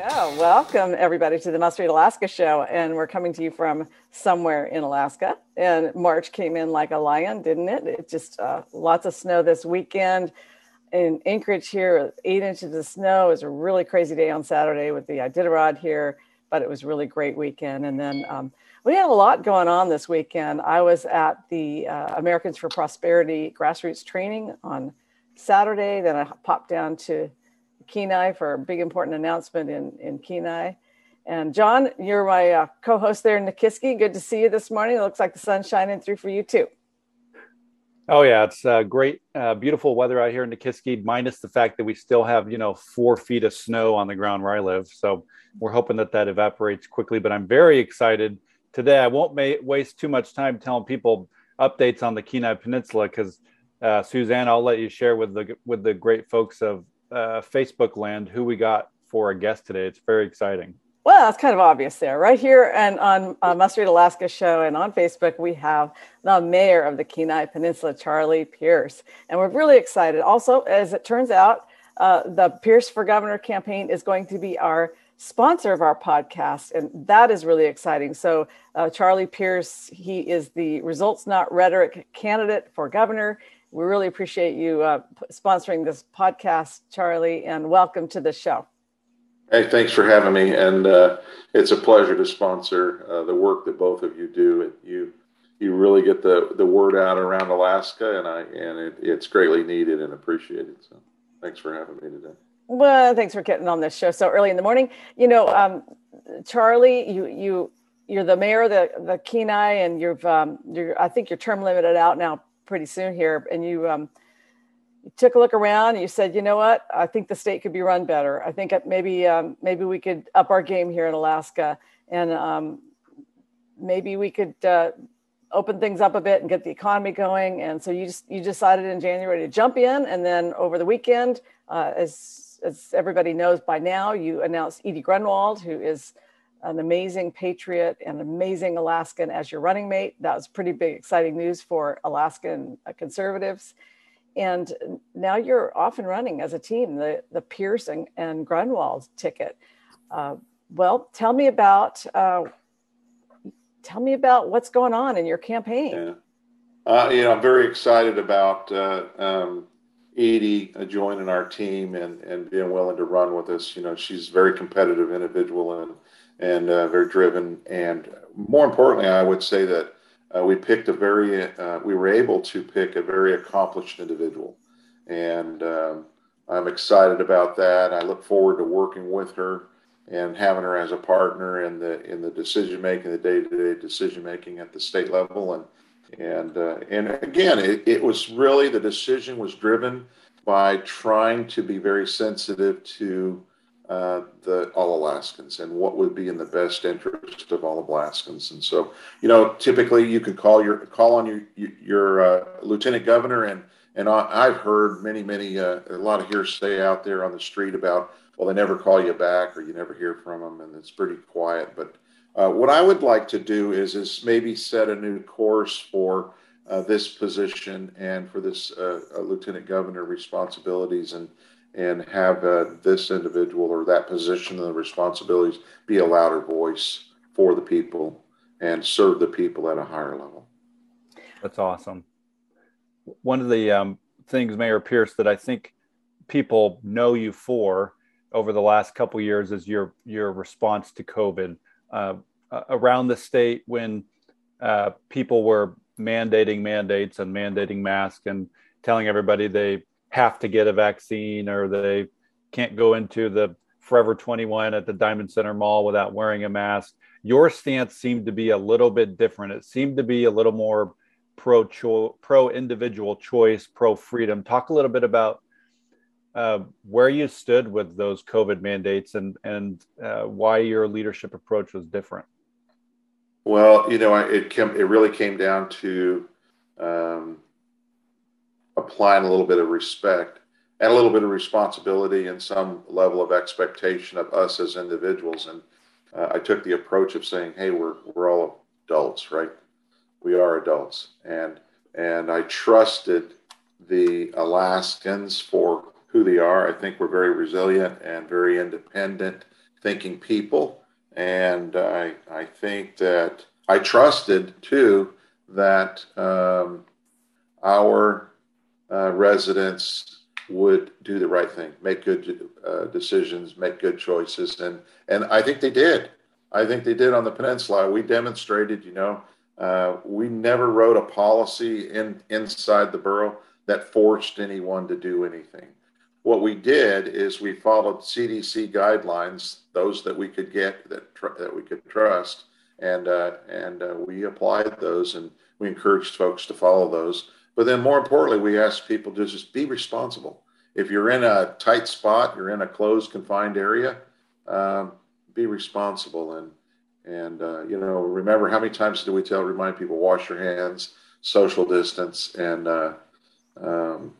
Yeah, welcome everybody to the Must Read Alaska show. And we're coming to you from somewhere in Alaska. And March came in like a lion, didn't it? It just uh, lots of snow this weekend. In Anchorage here, eight inches of snow. It was a really crazy day on Saturday with the Iditarod here, but it was really great weekend. And then um, we had a lot going on this weekend. I was at the uh, Americans for Prosperity grassroots training on Saturday. Then I popped down to Kenai for a big important announcement in, in Kenai. And John, you're my uh, co-host there in Nikiski. Good to see you this morning. It looks like the sun's shining through for you too. Oh yeah, it's uh, great, uh, beautiful weather out here in Nikiski, minus the fact that we still have you know four feet of snow on the ground where I live. So we're hoping that that evaporates quickly. But I'm very excited today. I won't ma- waste too much time telling people updates on the Kenai Peninsula because uh, Suzanne, I'll let you share with the with the great folks of uh, Facebook land who we got for a guest today. It's very exciting. Well, it's kind of obvious there. Right here and on uh, Must Read Alaska show and on Facebook, we have the mayor of the Kenai Peninsula, Charlie Pierce. And we're really excited. Also, as it turns out, uh, the Pierce for Governor campaign is going to be our sponsor of our podcast. And that is really exciting. So, uh, Charlie Pierce, he is the Results Not Rhetoric candidate for governor. We really appreciate you uh, sponsoring this podcast, Charlie, and welcome to the show. Hey, thanks for having me, and uh, it's a pleasure to sponsor uh, the work that both of you do. You you really get the, the word out around Alaska, and I and it, it's greatly needed and appreciated. So, thanks for having me today. Well, thanks for getting on this show so early in the morning. You know, um, Charlie, you you you're the mayor of the the Kenai, and you've um, you're I think your term limited out now pretty soon here, and you um, you took a look around and you said, you know what, I think the state could be run better. I think maybe um, maybe we could up our game here in Alaska, and um, maybe we could uh, open things up a bit and get the economy going. And so you just you decided in January to jump in, and then over the weekend, uh, as as everybody knows by now, you announced Edie Grunwald, who is an amazing patriot and amazing Alaskan as your running mate. That was pretty big, exciting news for Alaskan uh, conservatives. And now you're off and running as a team, the, the Pierce and, and Grunwald ticket. Uh, well, tell me about uh, tell me about what's going on in your campaign. Yeah. Uh, you know, I'm very excited about uh, um, Edie uh, joining our team and, and being willing to run with us. You know, she's a very competitive individual and and uh, very driven. And more importantly, I would say that uh, we picked a very, uh, we were able to pick a very accomplished individual. And um, I'm excited about that. I look forward to working with her and having her as a partner in the in the decision making, the day to day decision making at the state level. And and uh, and again, it, it was really the decision was driven by trying to be very sensitive to uh, the all Alaskans and what would be in the best interest of all Alaskans. And so, you know, typically you can call your call on your your uh, lieutenant governor, and and I've heard many many uh, a lot of hearsay out there on the street about well they never call you back or you never hear from them, and it's pretty quiet. But uh, what I would like to do is is maybe set a new course for. Uh, this position and for this lieutenant governor responsibilities and and have uh, this individual or that position and the responsibilities be a louder voice for the people and serve the people at a higher level. That's awesome. One of the um, things, Mayor Pierce, that I think people know you for over the last couple years is your your response to COVID uh, around the state when uh, people were mandating mandates and mandating masks and telling everybody they have to get a vaccine or they can't go into the Forever 21 at the Dimond Center Mall without wearing a mask. Your stance seemed to be a little bit different. It seemed to be a little more pro cho- pro individual choice, pro freedom. Talk a little bit about uh, where you stood with those COVID mandates and and uh, why your leadership approach was different. Well, you know, it came, it really came down to um, applying a little bit of respect and a little bit of responsibility and some level of expectation of us as individuals. And uh, I took the approach of saying, "Hey, we're we're all adults, right? We are adults," and and I trusted the Alaskans for who they are. I think we're very resilient and very independent thinking people. And I, I think that I trusted too that um, our uh, residents would do the right thing, make good uh, decisions, make good choices, and and I think they did. I think they did on the peninsula. We demonstrated, you know, uh, we never wrote a policy in inside the borough that forced anyone to do anything. What we did is we followed CDC guidelines, those that we could get that tr- that we could trust, and uh, and uh, we applied those, and we encouraged folks to follow those. But then, more importantly, we ask people to just be responsible. If you're in a tight spot, you're in a closed, confined area, um, be responsible and and uh, you know remember how many times do we tell remind people wash your hands, social distance, and uh, um,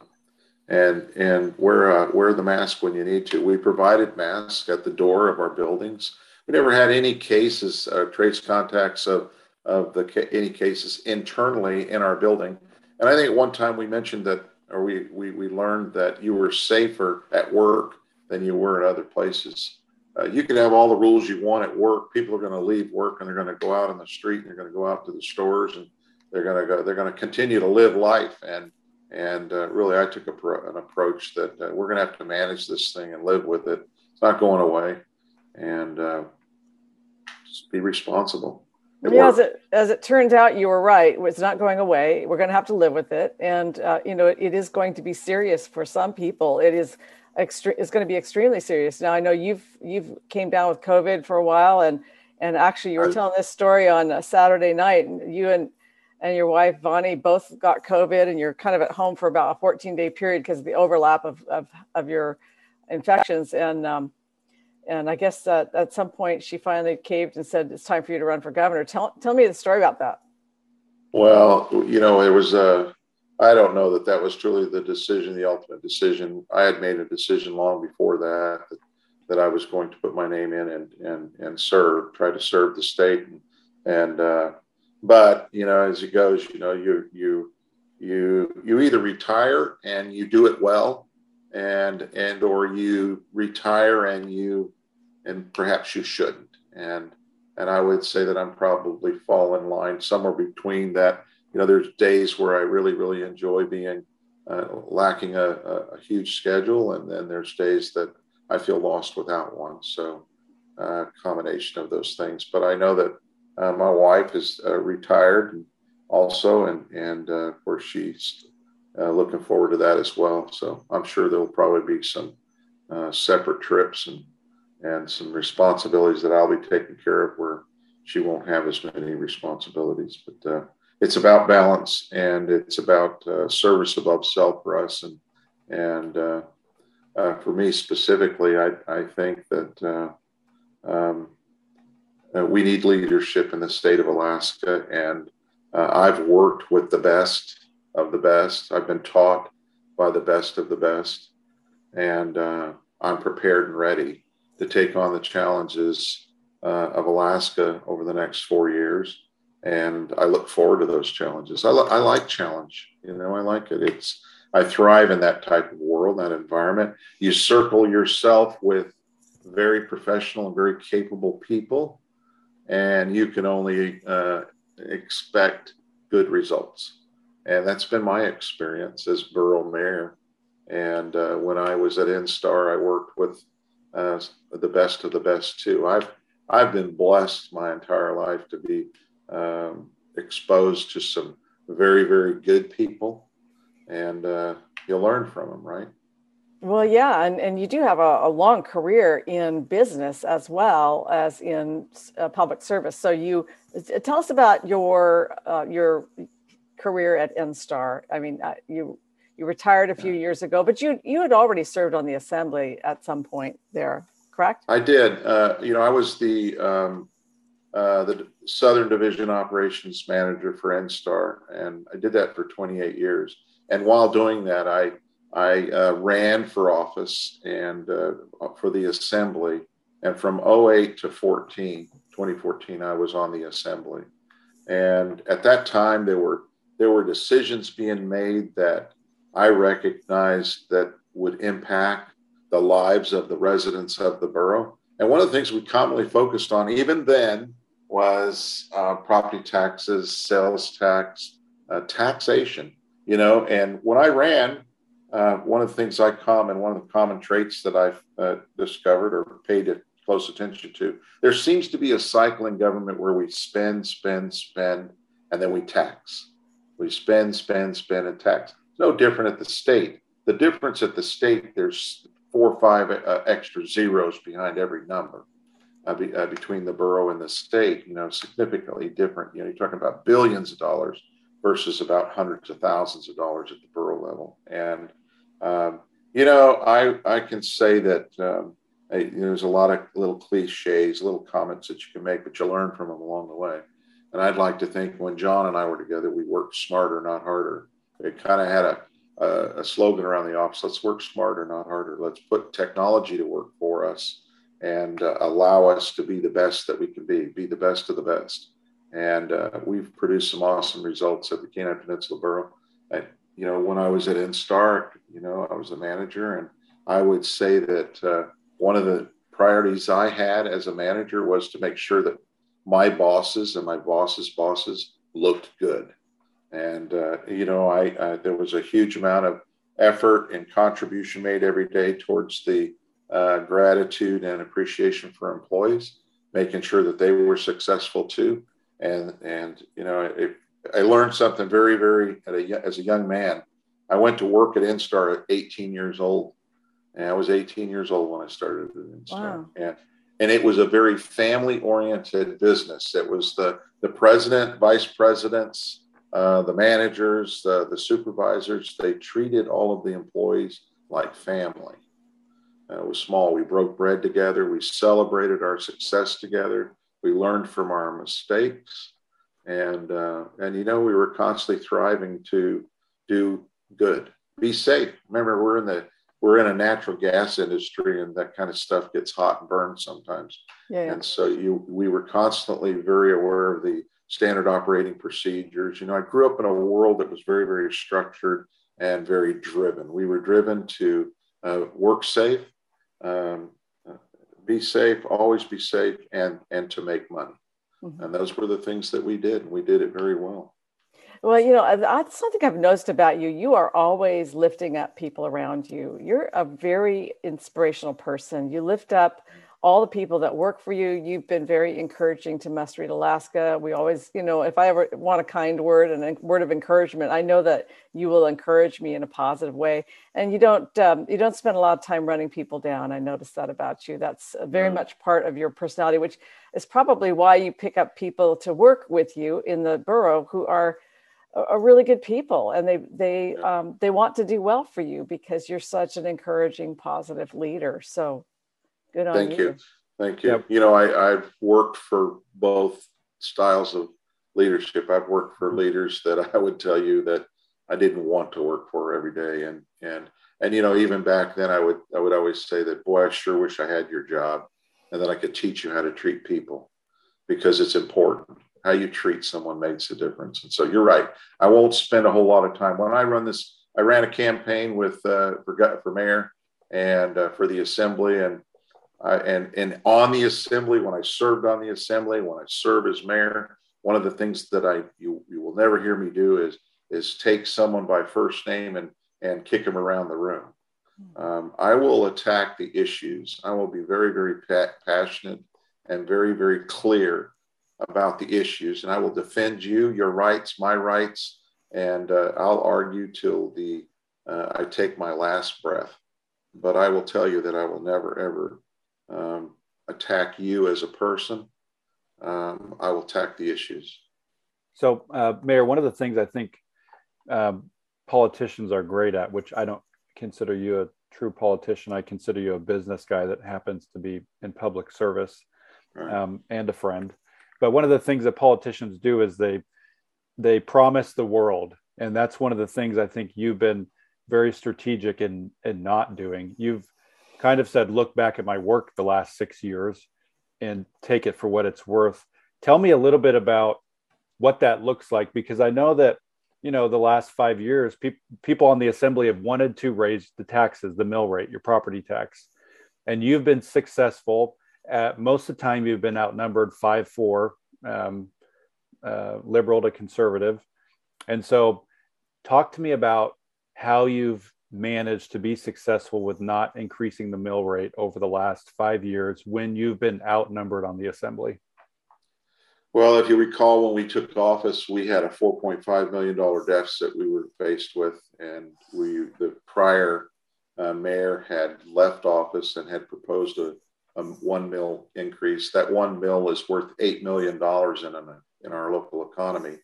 and and wear uh, wear the mask when you need to. We provided masks at the door of our buildings. We never had any cases, uh, trace contacts of of the any cases internally in our building. And I think at one time we mentioned that, or we we we learned that you were safer at work than you were at other places. Uh, you can have all the rules you want at work. People are going to leave work and they're going to go out on the street and they're going to go out to the stores and they're going to go. They're going to continue to live life and and uh, really, I took a, an approach that uh, we're going to have to manage this thing and live with it. It's not going away, and uh, just be responsible. Yeah, as it, as it turns out, you were right. It's not going away. We're going to have to live with it, and uh, you know, it, it is going to be serious for some people. It is extre- It's going to be extremely serious. Now, I know you've you've came down with COVID for a while, and and actually, you were telling this story on a Saturday night, and you and and your wife Vonnie both got COVID, and you're kind of at home for about a 14 day period because of the overlap of, of, of your infections. And um, and I guess that at some point she finally caved and said it's time for you to run for governor. Tell tell me the story about that. Well, you know, it was uh, I don't know that that was truly the decision, the ultimate decision. I had made a decision long before that that, that I was going to put my name in and and and serve, try to serve the state and. and uh, but you know as it goes you know you you you you either retire and you do it well and and or you retire and you and perhaps you shouldn't. And and i would say that i'm probably fall in line somewhere between that. You know there's days where i really really enjoy being uh, lacking a, a, huge schedule and then there's days that i feel lost without one. So uh, combination of those things. But i know that uh, my wife is uh, retired also, and and uh, of course she's uh, looking forward to that as well. So I'm sure there'll probably be some uh, separate trips and and some responsibilities that I'll be taking care of where she won't have as many responsibilities. But uh, it's about balance and it's about service above self for us, and and for me specifically, I I think that. Um, uh, we need leadership in the state of Alaska. And uh, I've worked with the best of the best. I've been taught by the best of the best. And uh, I'm prepared and ready to take on the challenges uh, of Alaska over the next four years. And I look forward to those challenges. I, lo- I like challenge. You know, I like it. It's I thrive in that type of world, that environment. You circle yourself with very professional and very capable people and you can only uh, expect good results. And that's been my experience as borough mayor. And uh, when I was at ENSTAR, I worked with uh, the best of the best too. I've I've been blessed my entire life to be um, exposed to some very very good people, and uh, you learn from them, right? Well, yeah, and, and you do have a, a long career in business as well as in uh, public service. So you tell us about your uh, your career at ENSTAR. I mean, uh, you You retired a few years ago, but you you had already served on the assembly at some point there, correct? I did. Uh, you know, I was the um, uh, the Southern Division Operations Manager for ENSTAR, and I did that for 28 years. And while doing that, I I uh, ran for office and uh, for the assembly. And from 08 to 14, 2014, I was on the assembly. And at that time, there were there were decisions being made that I recognized that would impact the lives of the residents of the borough. And one of the things we commonly focused on, even then, was uh, property taxes, sales tax, uh, taxation. You know, and when I ran, uh, one of the things I common, one of the common traits that I've uh, discovered or paid close attention to, there seems to be a cycle in government where we spend, spend, spend, and then we tax. We spend, spend, spend, and tax. No different at the state. The difference at the state, there's four or five uh, extra zeros behind every number uh, be, uh, between the borough and the state, you know, significantly different. You know, you're talking about billions of dollars versus about hundreds of thousands of dollars at the borough level. And, um, you know, I, I can say that um, I, there's a lot of little cliches, little comments that you can make, but you learn from them along the way. And I'd like to think when John and I were together, we worked smarter, not harder. It kind of had a, a, a slogan around the office let's work smarter, not harder. Let's put technology to work for us and uh, allow us to be the best that we can be, be the best of the best. And uh, we've produced some awesome results at the Kenai Peninsula Borough. I, you know, when I was at ENSTAR, you know, I was a manager, and I would say that uh, one of the priorities I had as a manager was to make sure that my bosses and my bosses' bosses looked good. And uh, you know, I, I there was a huge amount of effort and contribution made every day towards the uh, gratitude and appreciation for employees, making sure that they were successful too. And and you know, it, I learned something very very a, as a young man. I went to work at ENSTAR at 18 years old, and I was 18 years old when I started at ENSTAR. Wow. And and it was a very family oriented business. It was the the president, vice presidents, uh, the managers, the, the supervisors. They treated all of the employees like family uh, was small. We broke bread together. We celebrated our success together. We learned from our mistakes, and uh, and you know we were constantly thriving to do good, be safe. Remember, we're in the we're in a natural gas industry, and that kind of stuff gets hot and burns sometimes. Yeah, yeah. And so you we were constantly very aware of the standard operating procedures. You know, I grew up in a world that was very very structured and very driven. We were driven to uh, work safe, um, be safe, always be safe, and and to make money. Mm-hmm. And those were the things that we did, and we did it very well. Well, you know, that's something I've noticed about you. You are always lifting up people around you. You're a very inspirational person. You lift up all the people that work for you. You've been very encouraging to Must Read Alaska. We always, you know, if I ever want a kind word and a word of encouragement, I know that you will encourage me in a positive way. And you don't, um, you don't spend a lot of time running people down. I noticed that about you. That's very much part of your personality, which is probably why you pick up people to work with you in the borough who are are really good people and they they um, they want to do well for you because you're such an encouraging positive leader so Good on Thank you. you. Thank you. Yep. You know, I, I've worked for both styles of leadership. I've worked for leaders that I would tell you that I didn't want to work for every day. And and and you know, even back then I would I would always say that, boy, I sure wish I had your job and that I could teach you how to treat people because it's important. How you treat someone makes a difference. And so you're right. I won't spend a whole lot of time. When I run this, I ran a campaign with uh, for, for mayor and uh, for the assembly and uh, and and on the assembly, when I served on the assembly, when I serve as mayor, one of the things that I you you will never hear me do is is take someone by first name and and kick them around the room. Um, I will attack the issues. I will be very very pa- passionate and very very clear about the issues, and I will defend you, your rights, my rights, and uh, I'll argue till the uh, I take my last breath. But I will tell you that I will never ever um, attack you as a person. Um, I will attack the issues. So, uh, Mayor, one of the things I think um, politicians are great at, which I don't consider you a true politician. I consider you a business guy that happens to be in public service right. um, and a friend. But one of the things that politicians do is they they promise the world, and that's one of the things I think you've been very strategic in in not doing. You've kind of said, look back at my work the last six years and take it for what it's worth. Tell me a little bit about what that looks like because I know that you know the last five years pe- people on the assembly have wanted to raise the taxes the mill rate your property tax. And you've been successful. At most of the time you've been outnumbered five four um, uh, liberal to conservative. And so talk to me about how you've managed to be successful with not increasing the mill rate over the last five years when you've been outnumbered on the assembly well, if you recall, when we took office, we had a $4.5 million deficit we were faced with, and we the prior uh, mayor had left office and had proposed a, a, one mill increase. That one mill is worth eight million dollars in a, in our local economy,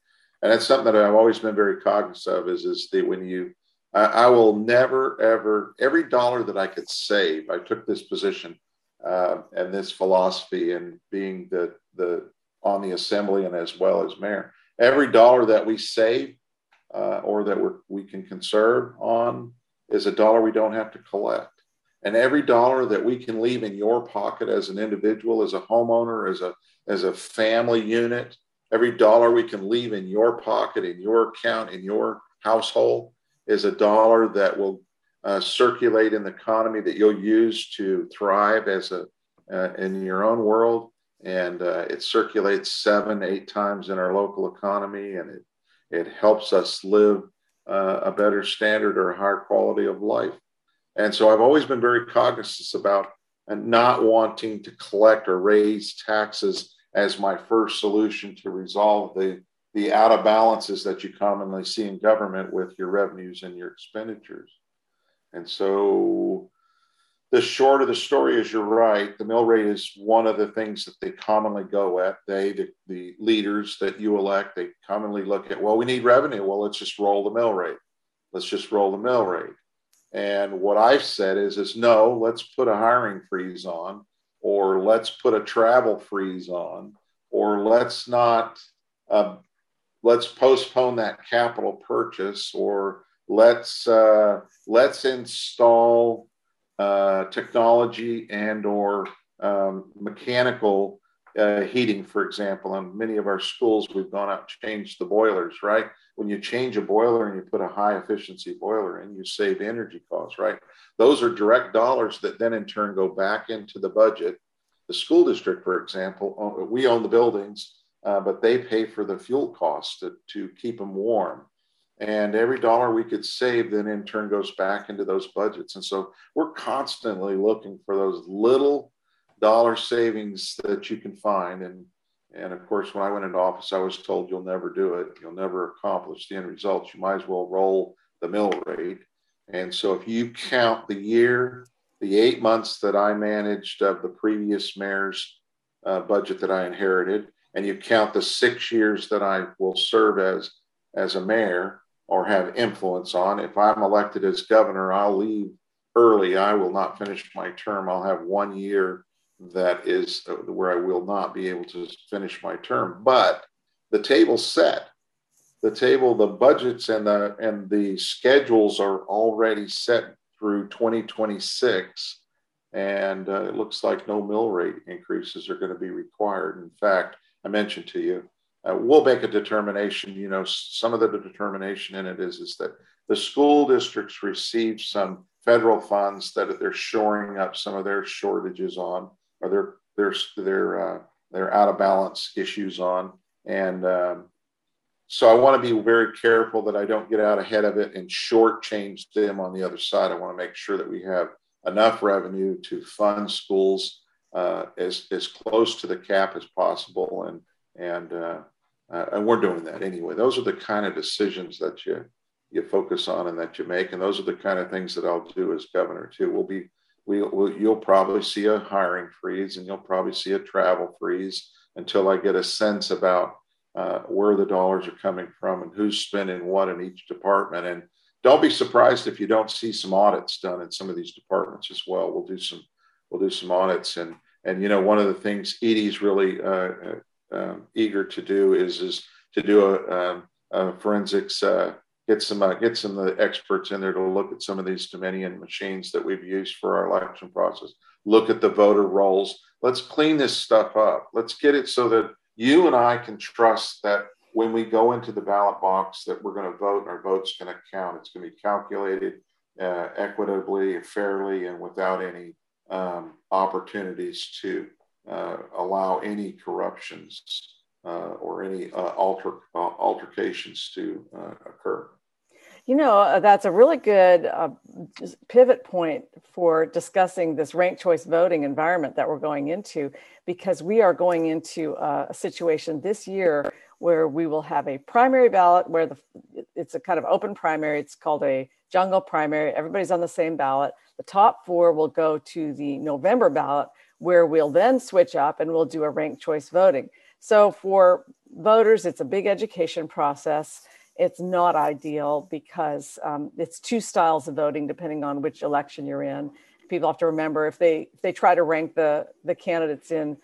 and that's something that I've always been very cognizant of. Is is that when you I, I will never ever every dollar that I could save. I took this position uh, and this philosophy and being the the on the assembly and as well as mayor. Every dollar that we save uh, or that we we can conserve on is a dollar we don't have to collect. And every dollar that we can leave in your pocket as an individual, as a homeowner, as a as a family unit, every dollar we can leave in your pocket, in your account, in your household, is a dollar that will uh, circulate in the economy that you'll use to thrive as a uh, in your own world and uh, it circulates seven, eight times in our local economy, and it it helps us live uh, a better standard or a higher quality of life. And so I've always been very cognizant about not wanting to collect or raise taxes as my first solution to resolve the the out of balances that you commonly see in government with your revenues and your expenditures. And so the short of the story is you're right. The mill rate is one of the things that they commonly go at. They, the, the leaders that you elect, they commonly look at, well, we need revenue. Well, let's just roll the mill rate. Let's just roll the mill rate. And what I've said is, is no, let's put a hiring freeze on, or let's put a travel freeze on, or let's not, uh, let's postpone that capital purchase, or let's uh, let's install uh, technology and or um, mechanical uh, heating, for example. In many of our schools, we've gone out and changed the boilers, right? When you change a boiler and you put a high efficiency boiler in, you save energy costs, right? Those are direct dollars that then in turn go back into the budget. The school district, for example, we own the buildings, uh, but they pay for the fuel costs to, to keep them warm. And every dollar we could save then in turn goes back into those budgets. And so we're constantly looking for those little dollar savings that you can find. And and of course, when I went into office, I was told you'll never do it. You'll never accomplish the end results. You might as well roll the mill rate. And so if you count the year, the eight months that I managed of the previous mayor's uh, budget that I inherited, and you count the six years that I will serve as as a mayor, or have influence on. If I'm elected as governor, I'll leave early. I will not finish my term. I'll have one year that is uh, where I will not be able to finish my term. But the table's set. The table, the budgets and the and the schedules are already set through 2026, and uh, it looks like no mill rate increases are going to be required. In fact, I mentioned to you uh, we'll make a determination. You know, some of the determination in it is is that the school districts receive some federal funds that they're shoring up some of their shortages on, or their their their uh, their out of balance issues on, and um, so I want to be very careful that I don't get out ahead of it and shortchange them on the other side. I want to make sure that we have enough revenue to fund schools uh, as as close to the cap as possible, and and uh, uh, and we're doing that anyway. Those are the kind of decisions that you you focus on and that you make, and those are the kind of things that I'll do as governor too. We'll be we will you'll probably see a hiring freeze, and you'll probably see a travel freeze until I get a sense about uh, where the dollars are coming from and who's spending what in each department. And don't be surprised if you don't see some audits done in some of these departments as well. We'll do some we'll do some audits and and you know one of the things Edie's really uh, uh, um, eager to do is is to do a, um, a forensics uh, get some uh, get some of the experts in there to look at some of these Dominion machines that we've used for our election process. Look at the voter rolls. Let's clean this stuff up. Let's get it so that you and I can trust that when we go into the ballot box that we're going to vote and our vote's going to count. It's going to be calculated uh, equitably, and fairly, and without any um, opportunities to uh, allow any corruptions uh, or any uh, alter, uh, altercations to uh, occur. You know, that's a really good pivot point for discussing this ranked choice voting environment that we're going into, because we are going into a situation this year where we will have a primary ballot where the it's a kind of open primary. It's called a jungle primary. Everybody's on the same ballot. The top four will go to the November ballot, where we'll then switch up and we'll do a ranked choice voting. So for voters, it's a big education process. It's not ideal because um, it's two styles of voting depending on which election you're in. People have to remember if they if they try to rank the the candidates in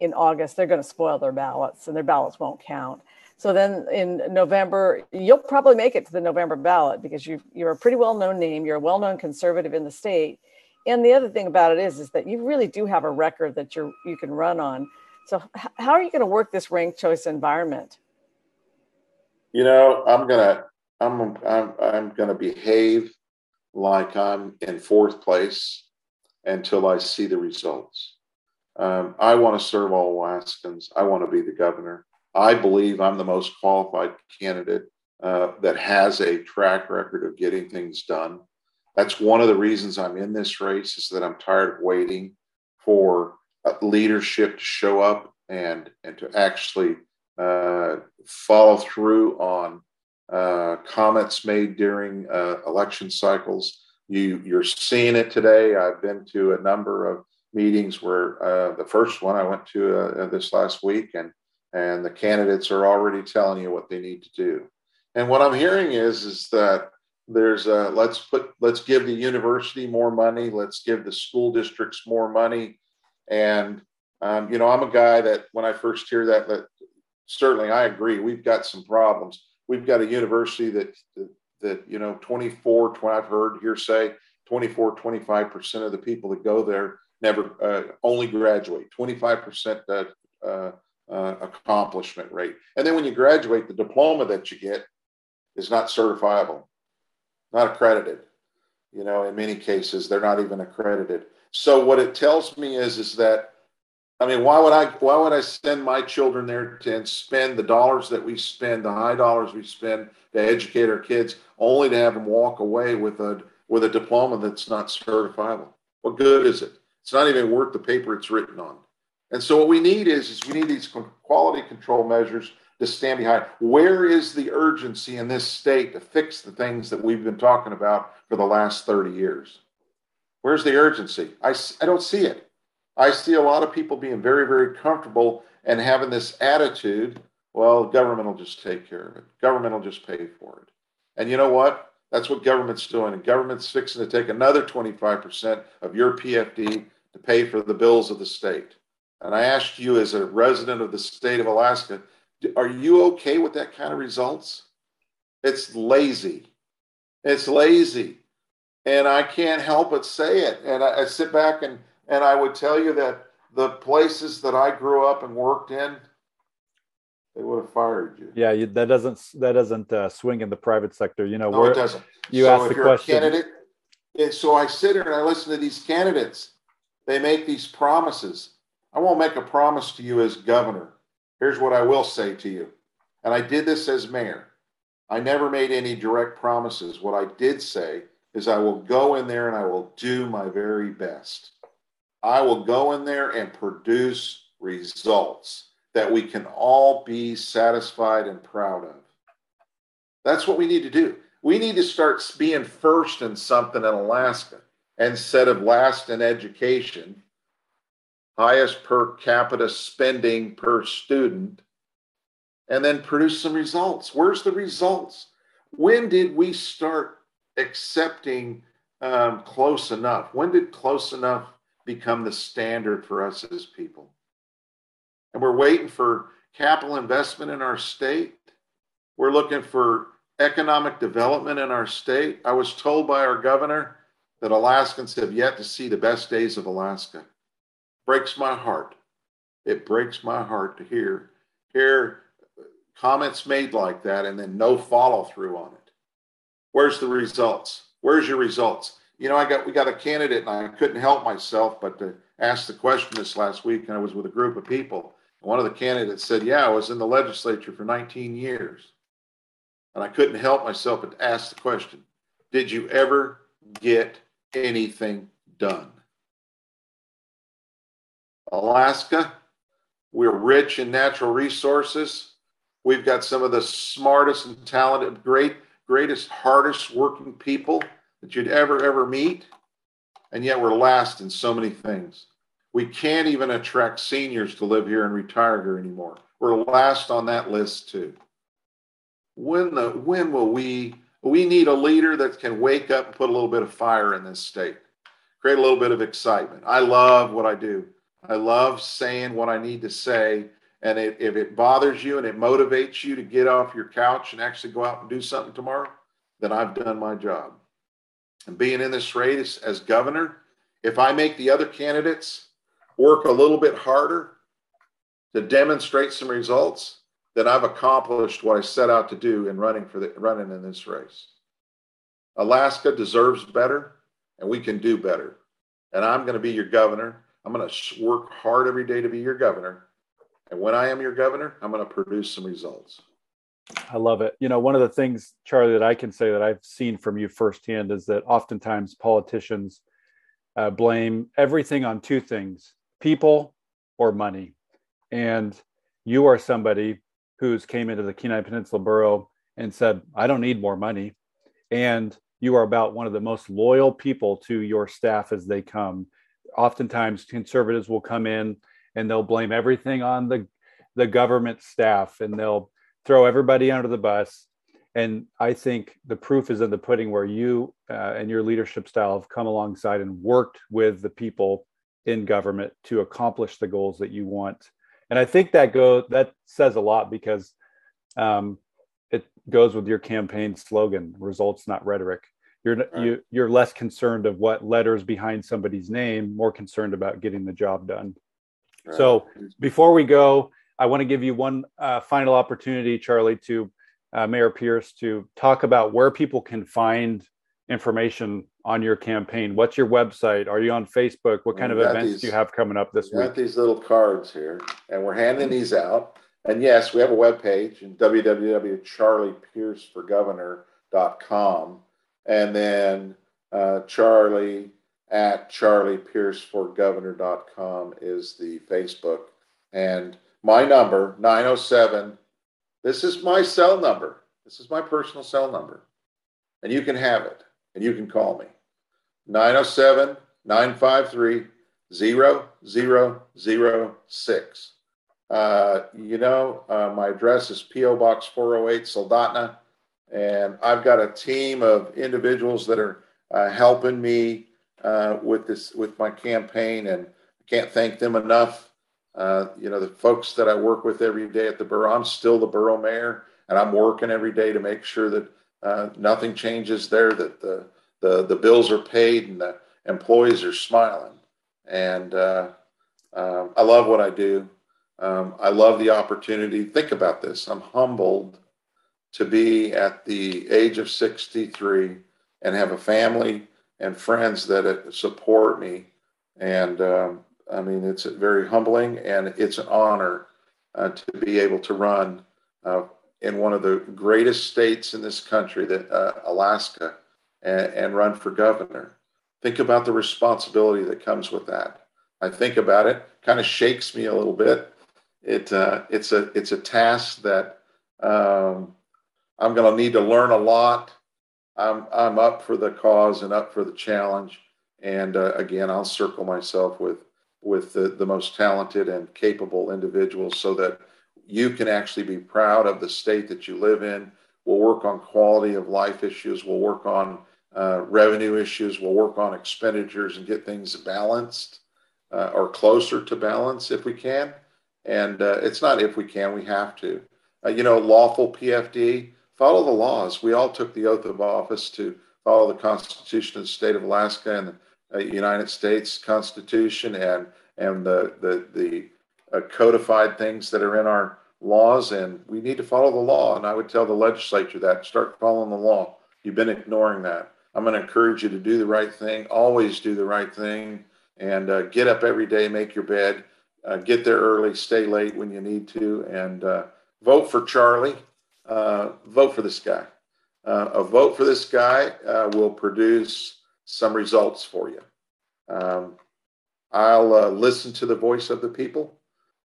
in August, they're going to spoil their ballots and their ballots won't count. So then in November, you'll probably make it to the November ballot because you you're a pretty well known name. You're a well known conservative in the state. And the other thing about it is, is that you really do have a record that you're you can run on. So how are you going to work this ranked choice environment? You know, I'm gonna I'm I'm I'm gonna behave like I'm in fourth place until I see the results. Um, I want to serve all Alaskans. I want to be the governor. I believe I'm the most qualified candidate uh, that has a track record of getting things done. That's one of the reasons I'm in this race is that I'm tired of waiting for uh, leadership to show up and and to actually uh, follow through on uh, comments made during uh, election cycles. You you're seeing it today. I've been to a number of meetings where uh, the first one I went to this last week, and and the candidates are already telling you what they need to do. And what I'm hearing is is that there's a let's put let's give the university more money let's give the school districts more money. And um, you know i'm a guy that when i first hear that that certainly i agree we've got some problems. We've got a university that that, that you know 24 20, i've heard here say 24 25% of the people that go there never uh, only graduate. 25% that uh, uh, accomplishment rate and then when you graduate the diploma that you get is not certifiable not accredited. You know, in many cases, they're not even accredited. So what it tells me is, is that, I mean, why would I, why would I send my children there to spend the dollars that we spend, the high dollars we spend to educate our kids, only to have them walk away with a, with a diploma that's not certifiable? What good is it? It's not even worth the paper it's written on. And so what we need is, is we need these quality control measures to stand behind. Where is the urgency in this state to fix the things that we've been talking about for the last 30 years? Where's the urgency? I, I don't see it. I see a lot of people being very, very comfortable and having this attitude well, government will just take care of it, government will just pay for it. And you know what? That's what government's doing. And government's fixing to take another 25% of your PFD to pay for the bills of the state. And I asked you, as a resident of the state of Alaska, are you okay with that kind of results? It's lazy. It's lazy. And I can't help but say it. And I, I sit back and, and I would tell you that the places that I grew up and worked in, they would have fired you. Yeah, you, that doesn't that doesn't uh, swing in the private sector. You know, no, it doesn't. You so ask the question. candidate, and so I sit here and I listen to these candidates. They make these promises. I won't make a promise to you as governor Here's what I will say to you. And I did this as mayor. I never made any direct promises. What I did say is I will go in there and I will do my very best. I will go in there and produce results that we can all be satisfied and proud of. That's what we need to do. We need to start being first in something in Alaska instead of last in education highest per capita spending per student, and then produce some results. Where's the results? When did we start accepting um, close enough? When did close enough become the standard for us as people? And we're waiting for capital investment in our state. We're looking for economic development in our state. I was told by our governor that Alaskans have yet to see the best days of Alaska. Breaks my heart. It breaks my heart to hear hear comments made like that and then no follow through on it. Where's the results? Where's your results? You know, I got we got a candidate and I couldn't help myself but to ask the question this last week and I was with a group of people. One of the candidates said, "Yeah, I was in the legislature for 19 years." And I couldn't help myself but to ask the question, "Did you ever get anything done?" Alaska, we're rich in natural resources. We've got some of the smartest and talented, great, greatest, hardest working people that you'd ever, ever meet. And yet we're last in so many things. We can't even attract seniors to live here and retire here anymore. We're last on that list too. When the when will we we need a leader that can wake up and put a little bit of fire in this state, create a little bit of excitement. I love what I do. I love saying what I need to say. And it, if it bothers you and it motivates you to get off your couch and actually go out and do something tomorrow, then I've done my job. And being in this race as governor, if I make the other candidates work a little bit harder to demonstrate some results, then I've accomplished what I set out to do in running for the running in this race. Alaska deserves better, and we can do better. And I'm going to be your governor. I'm going to work hard every day to be your governor. And when I am your governor, I'm going to produce some results. I love it. You know, one of the things, Charlie, that I can say that I've seen from you firsthand is that oftentimes politicians uh, blame everything on two things people or money. And you are somebody who's came into the Kenai Peninsula Borough and said, I don't need more money. And you are about one of the most loyal people to your staff as they come oftentimes conservatives will come in and they'll blame everything on the the government staff and they'll throw everybody under the bus. And i think the proof is in the pudding where you uh, and your leadership style have come alongside and worked with the people in government to accomplish the goals that you want. And i think that go that says a lot because um, it goes with your campaign slogan results not rhetoric you're right. you, you're less concerned of what letters behind somebody's name more concerned about getting the job done right. so before we go i want to give you one uh, final opportunity charlie to uh, mayor pierce to talk about where people can find information on your campaign what's your website are you on facebook what kind of events these, do you have coming up this week? we week got these little cards here and we're handing these out and yes we have a web page www.charliepierceforgovernor.com and then uh, Charlie at charliepierceforgovernor.com is the Facebook. And my number, 907, this is my cell number. This is my personal cell number. And you can have it and you can call me. 907 953 0006. Uh, you know, uh, my address is P.O. Box 408, Soldotna. And I've got a team of individuals that are uh, helping me uh, with this with my campaign, and I can't thank them enough. Uh, you know, the folks that I work with every day at the borough. I'm still the borough mayor, and I'm working every day to make sure that uh, nothing changes there. That the the the bills are paid and the employees are smiling. And uh, um, I love what I do. Um, I love the opportunity. Think about this. I'm humbled to be at the age of 63 and have a family and friends that support me. And um, I mean, it's very humbling and it's an honor uh, to be able to run uh, in one of the greatest states in this country, that uh, Alaska, and, and run for governor. Think about the responsibility that comes with that. I think about it, kind of shakes me a little bit. It uh, it's a it's a task that um, I'm going to need to learn a lot. I'm I'm up for the cause and up for the challenge. And uh, again, I'll circle myself with with the, the most talented and capable individuals so that you can actually be proud of the state that you live in. We'll work on quality of life issues. We'll work on uh, revenue issues. We'll work on expenditures and get things balanced uh, or closer to balance if we can. And uh, it's not if we can, we have to. Uh, you know, lawful PFD, follow the laws. We all took the oath of office to follow the Constitution of the state of Alaska and the uh, United States Constitution and and the the, the uh, codified things that are in our laws. And we need to follow the law. And I would tell the legislature that start following the law. You've been ignoring that. I'm going to encourage you to do the right thing. Always do the right thing, and uh, get up every day, make your bed, uh, get there early, stay late when you need to, and uh, vote for Charlie. Uh, vote for this guy. Uh, a vote for this guy uh, will produce some results for you. Um, I'll uh, listen to the voice of the people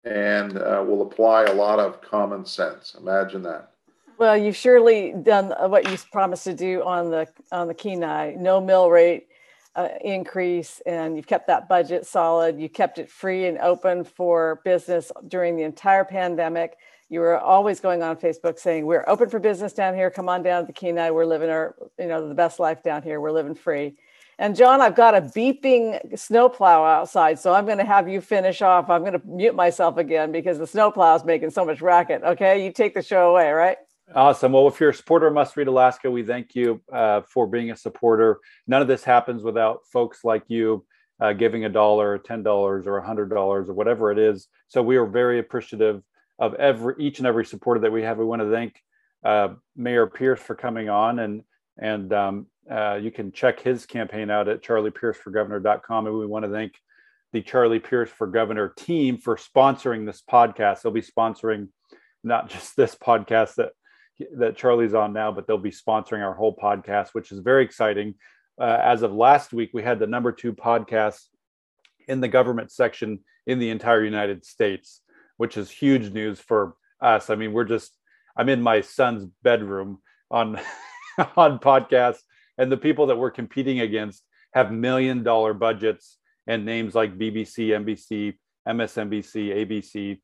and uh, will apply a lot of common sense. Imagine that. Well, you've surely done what you promised to do on the on the Kenai. No mill rate uh, increase, and you've kept that budget solid. You kept it free and open for business during the entire pandemic. You were always going on Facebook saying, "We're open for business down here. Come on down to the Kenai. We're living our, you know, the best life down here. We're living free." And John, I've got a beeping snowplow outside, so I'm going to have you finish off. I'm going to mute myself again because the snowplow is making so much racket. Okay, you take the show away, right? Awesome. Well, if you're a supporter of Must Read Alaska, we thank you uh, for being a supporter. None of this happens without folks like you uh, giving a dollar, ten dollars, or a hundred dollars, or whatever it is. So we are very appreciative of every each and every supporter that we have. We want to thank uh, Mayor Pierce for coming on, and and um, uh, you can check his campaign out at charliepierceforgovernor.com. And we want to thank the Charlie Pierce for Governor team for sponsoring this podcast. They'll be sponsoring not just this podcast that that Charlie's on now, but they'll be sponsoring our whole podcast, which is very exciting. Uh, as of last week, we had the number two podcast in the government section in the entire United States, which is huge news for us. I mean, we're just, I'm in my son's bedroom on on podcasts, and the people that we're competing against have million dollar budgets and names like BBC, NBC, MSNBC, ABC.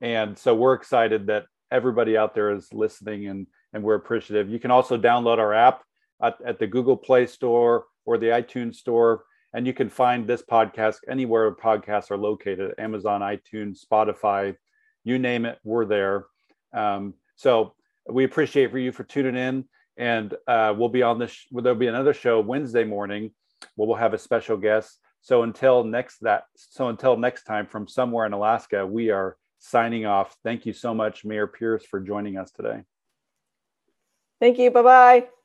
And so we're excited that everybody out there is listening and, and we're appreciative. You can also download our app at, at the Google Play Store or the iTunes Store. And you can find this podcast anywhere podcasts are located Amazon, iTunes, Spotify, you name it, we're there. Um, so we appreciate for you for tuning in. And uh, we'll be on this, sh- there'll be another show Wednesday morning where we'll have a special guest. So until next that, so until next time from somewhere in Alaska, we are signing off. Thank you so much, Mayor Pierce, for joining us today. Thank you. Bye bye.